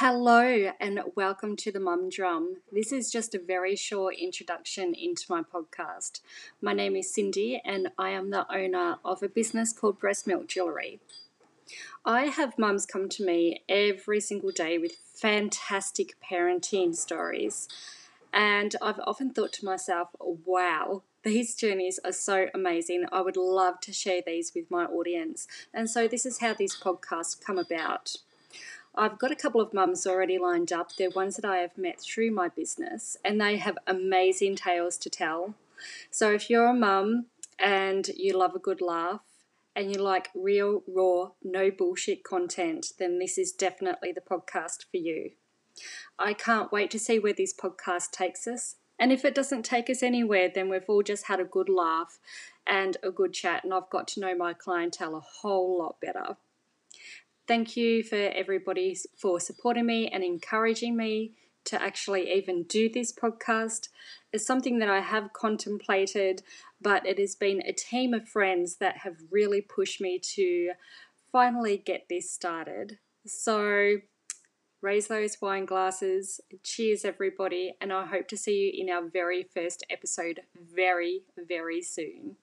Hello and welcome to the Mum Drum. This is just a very short introduction into my podcast. My name is Cindy and I am the owner of a business called Breast Milk Jewellery. I have mums come to me every single day with fantastic parenting stories, and I've often thought to myself, wow, these journeys are so amazing. I would love to share these with my audience. And so, this is how these podcasts come about. I've got a couple of mums already lined up. They're ones that I have met through my business, and they have amazing tales to tell. So if you're a mum and you love a good laugh and you like real, raw, no bullshit content, then this is definitely the podcast for you. I can't wait to see where this podcast takes us. And if it doesn't take us anywhere, then we've all just had a good laugh and a good chat, and I've got to know my clientele a whole lot better. Thank you for everybody for supporting me and encouraging me to actually even do this podcast. It's something that I have contemplated, but it has been a team of friends that have really pushed me to finally get this started. So, raise those wine glasses. Cheers, everybody, and I hope to see you in our very first episode very, very soon.